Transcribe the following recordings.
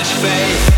much faith.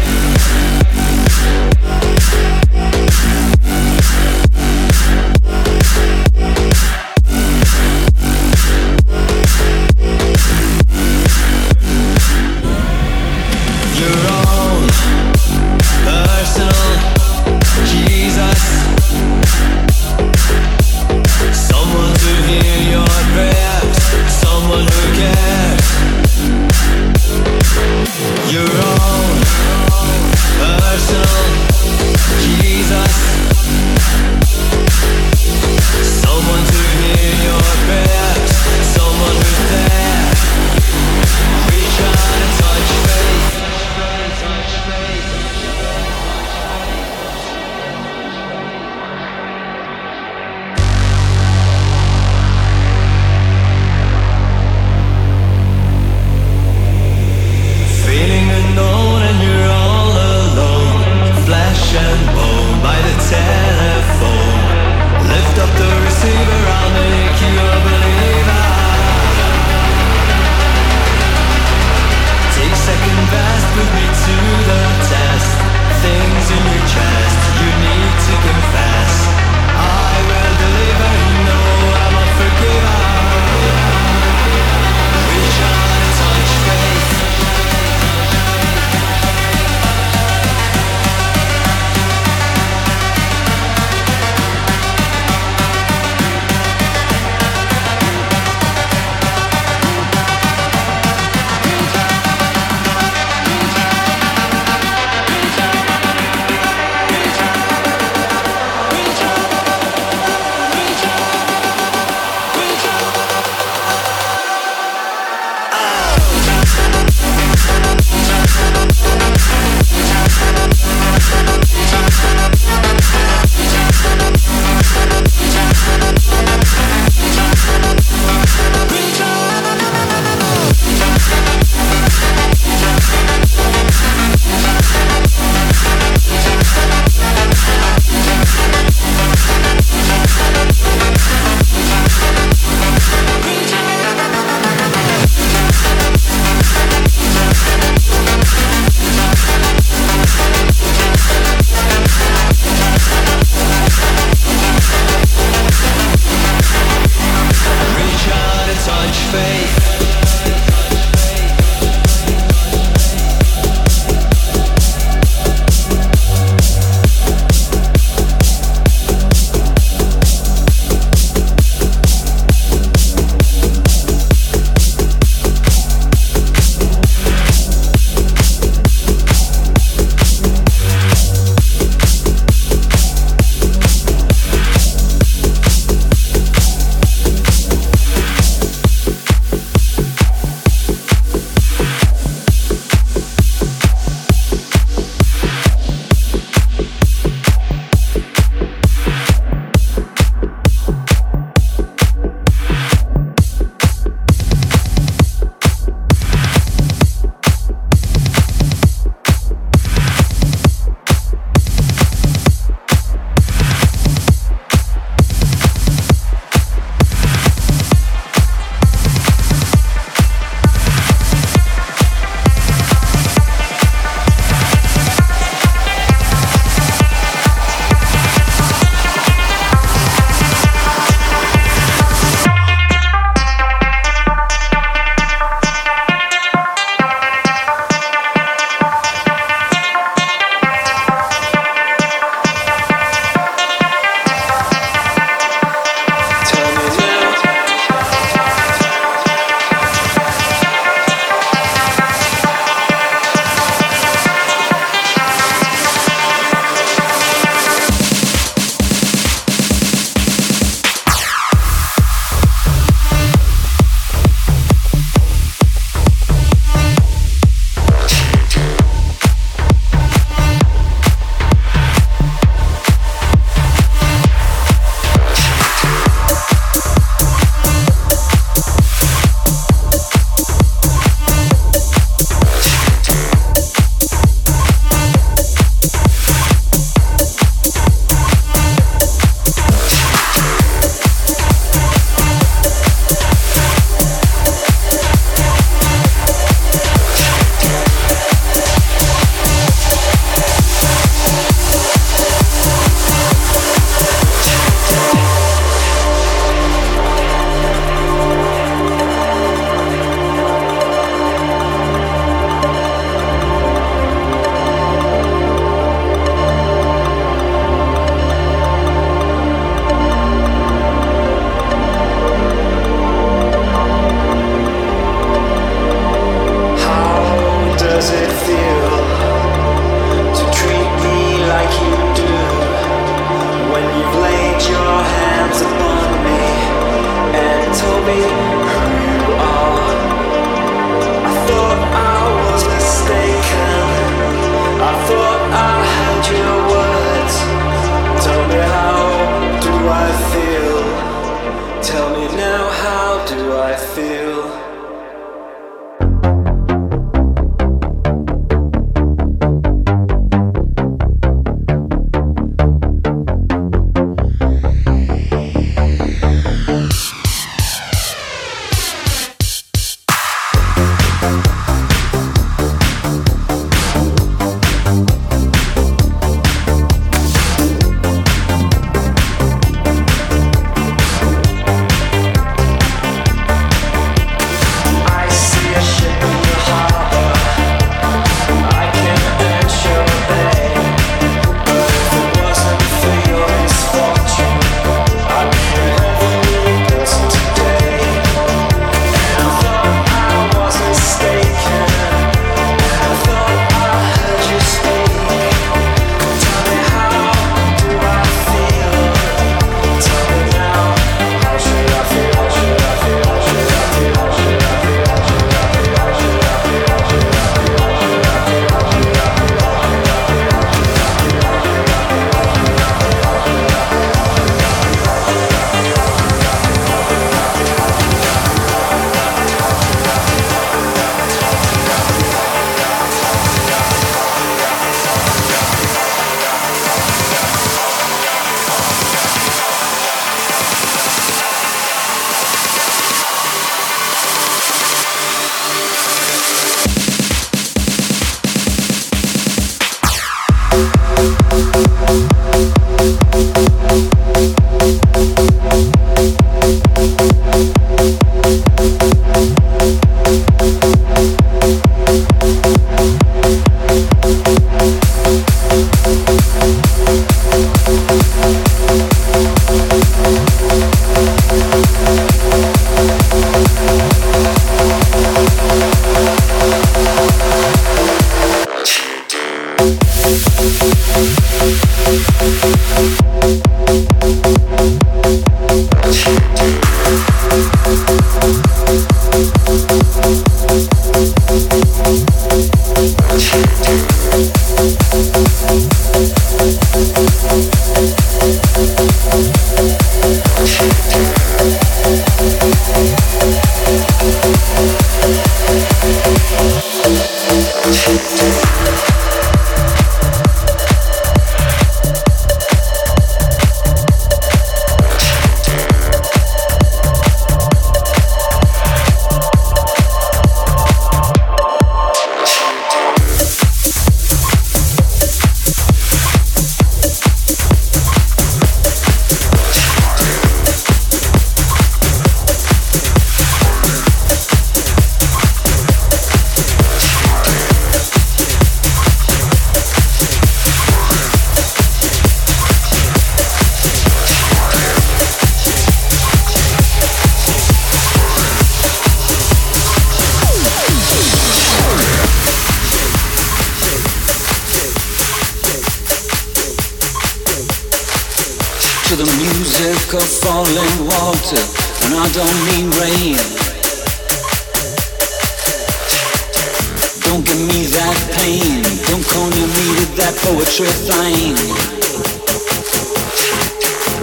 do I feel?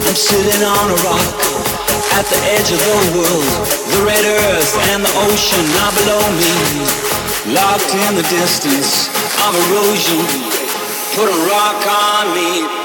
I'm sitting on a rock at the edge of the world. The red earth and the ocean are below me, locked in the distance of erosion. Put a rock on me.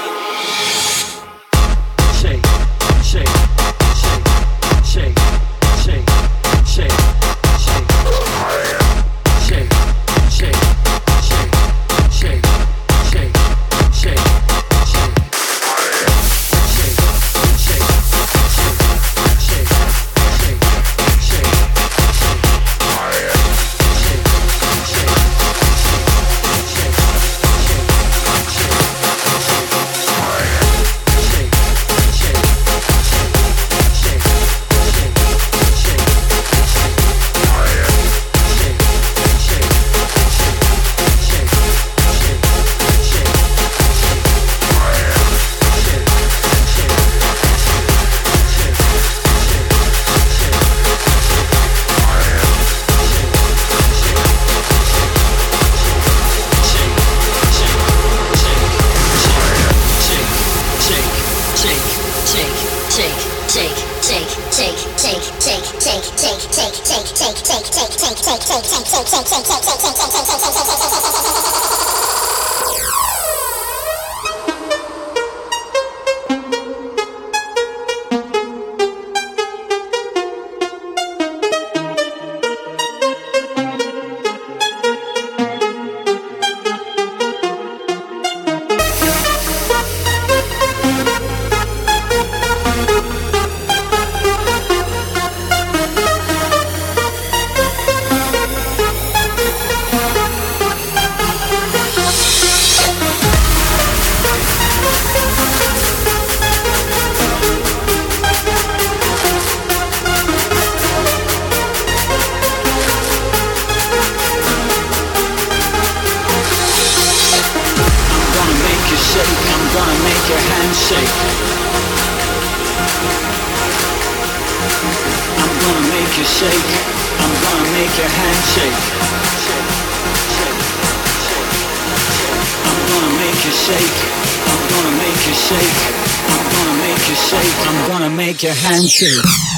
Show.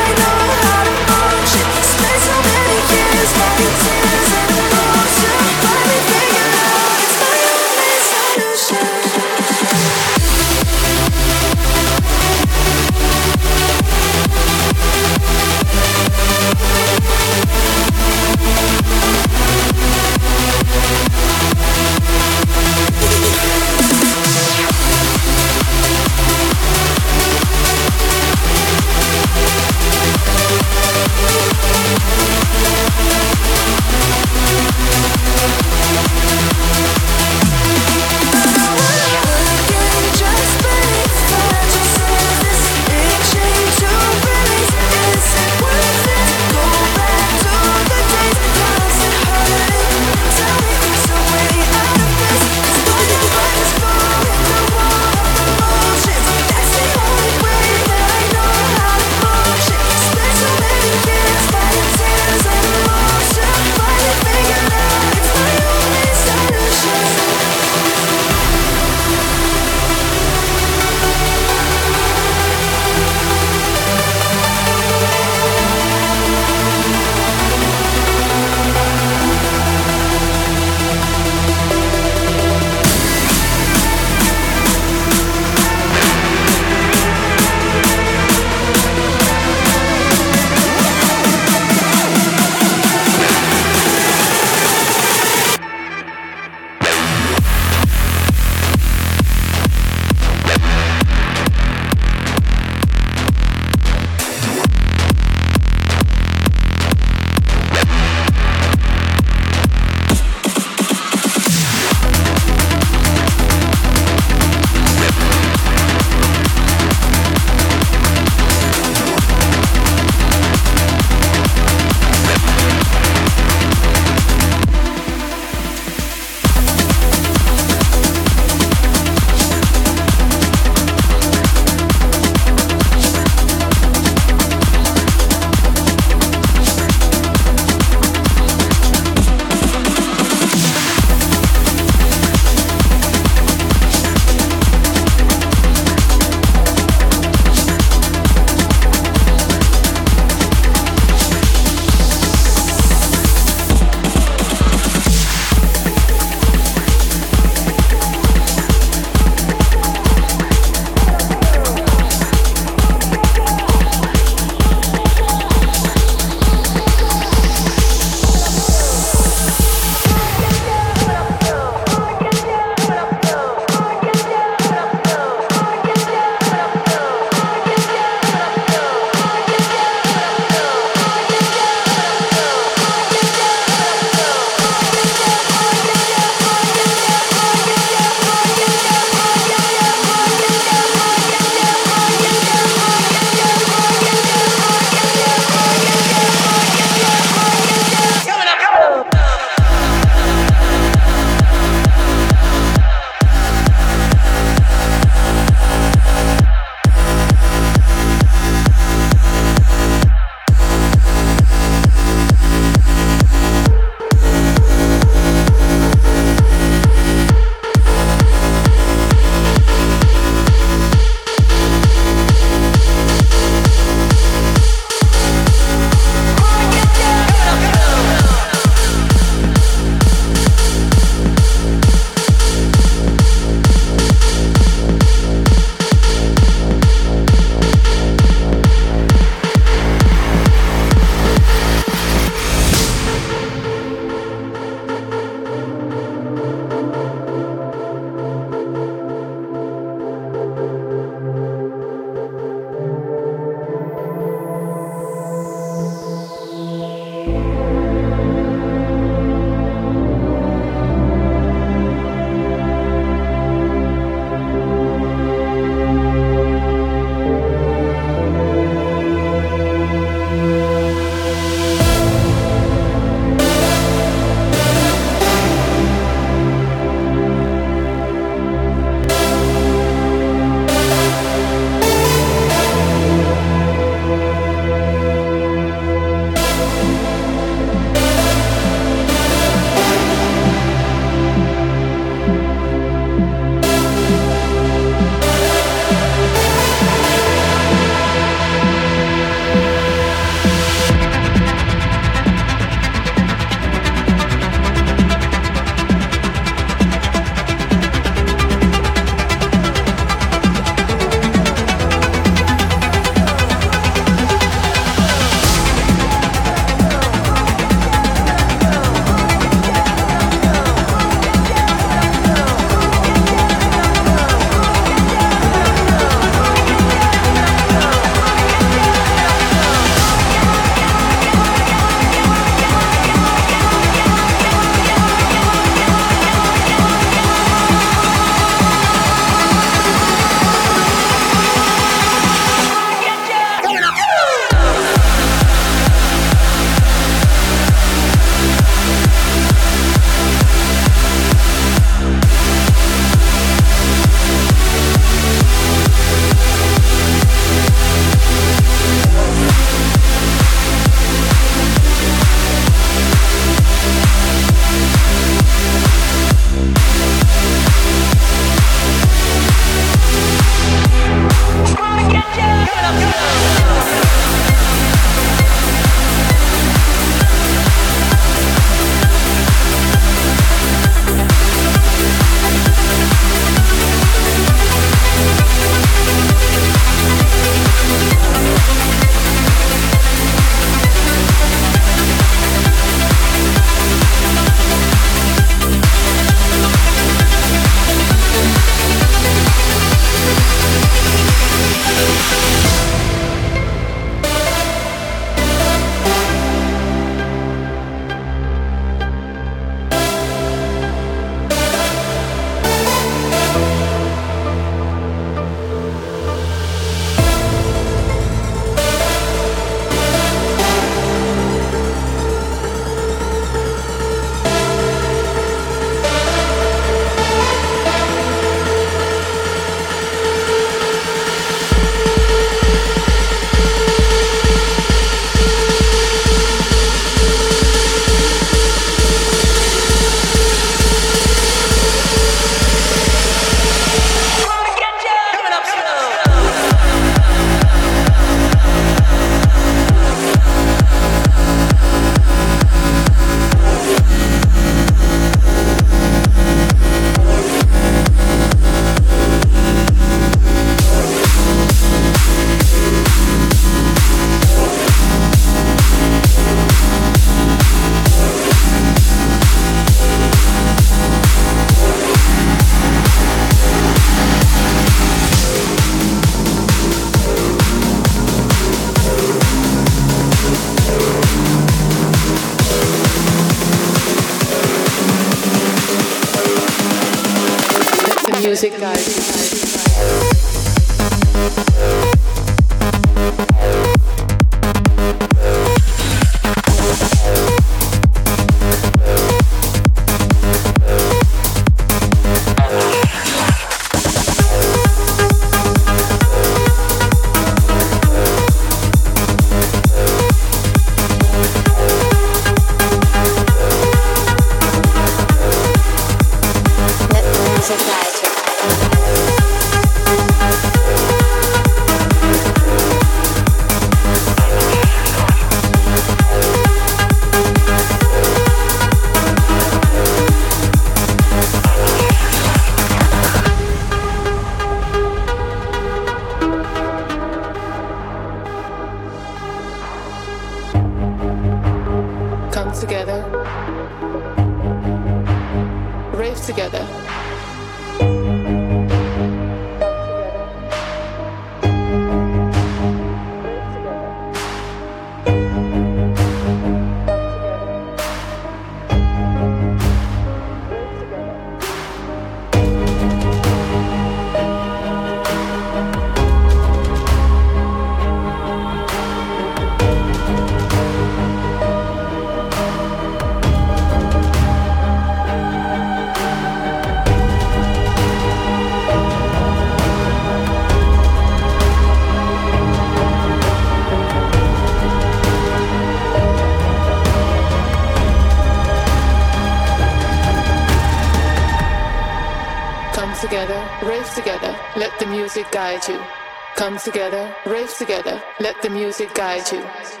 Together, rave together, let the music guide you.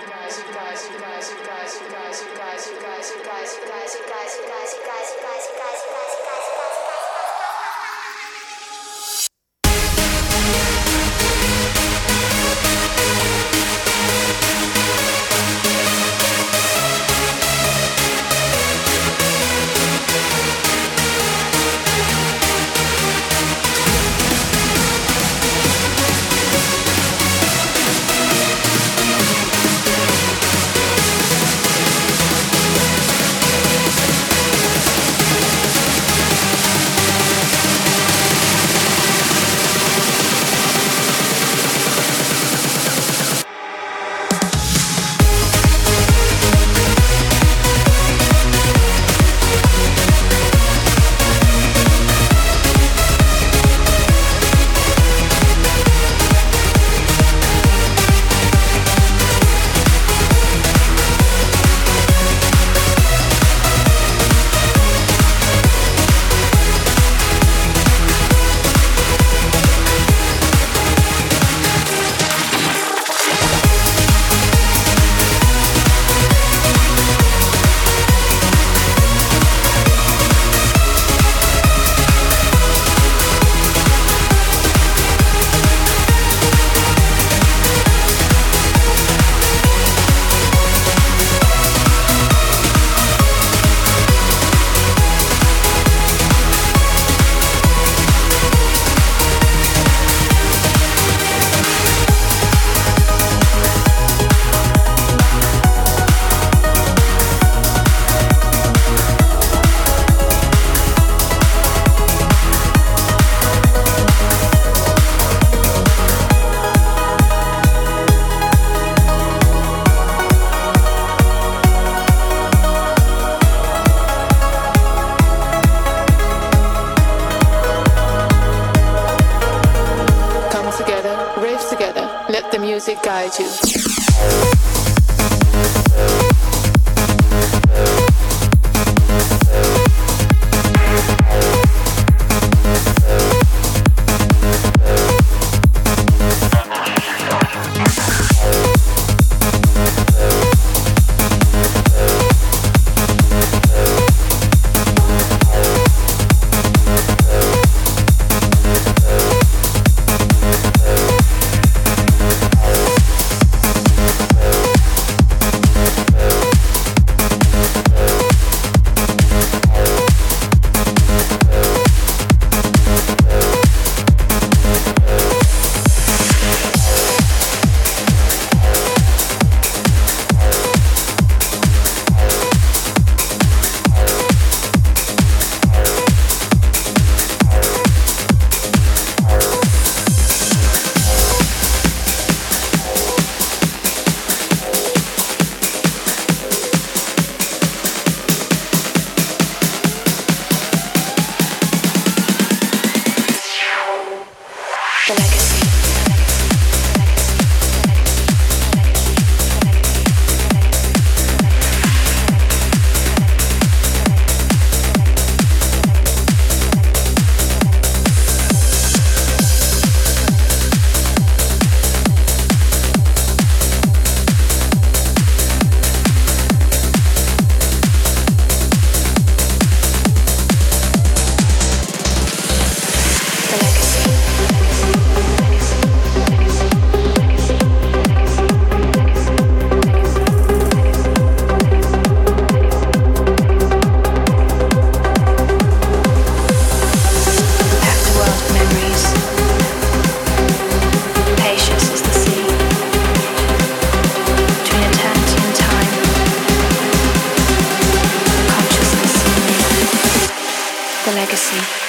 see.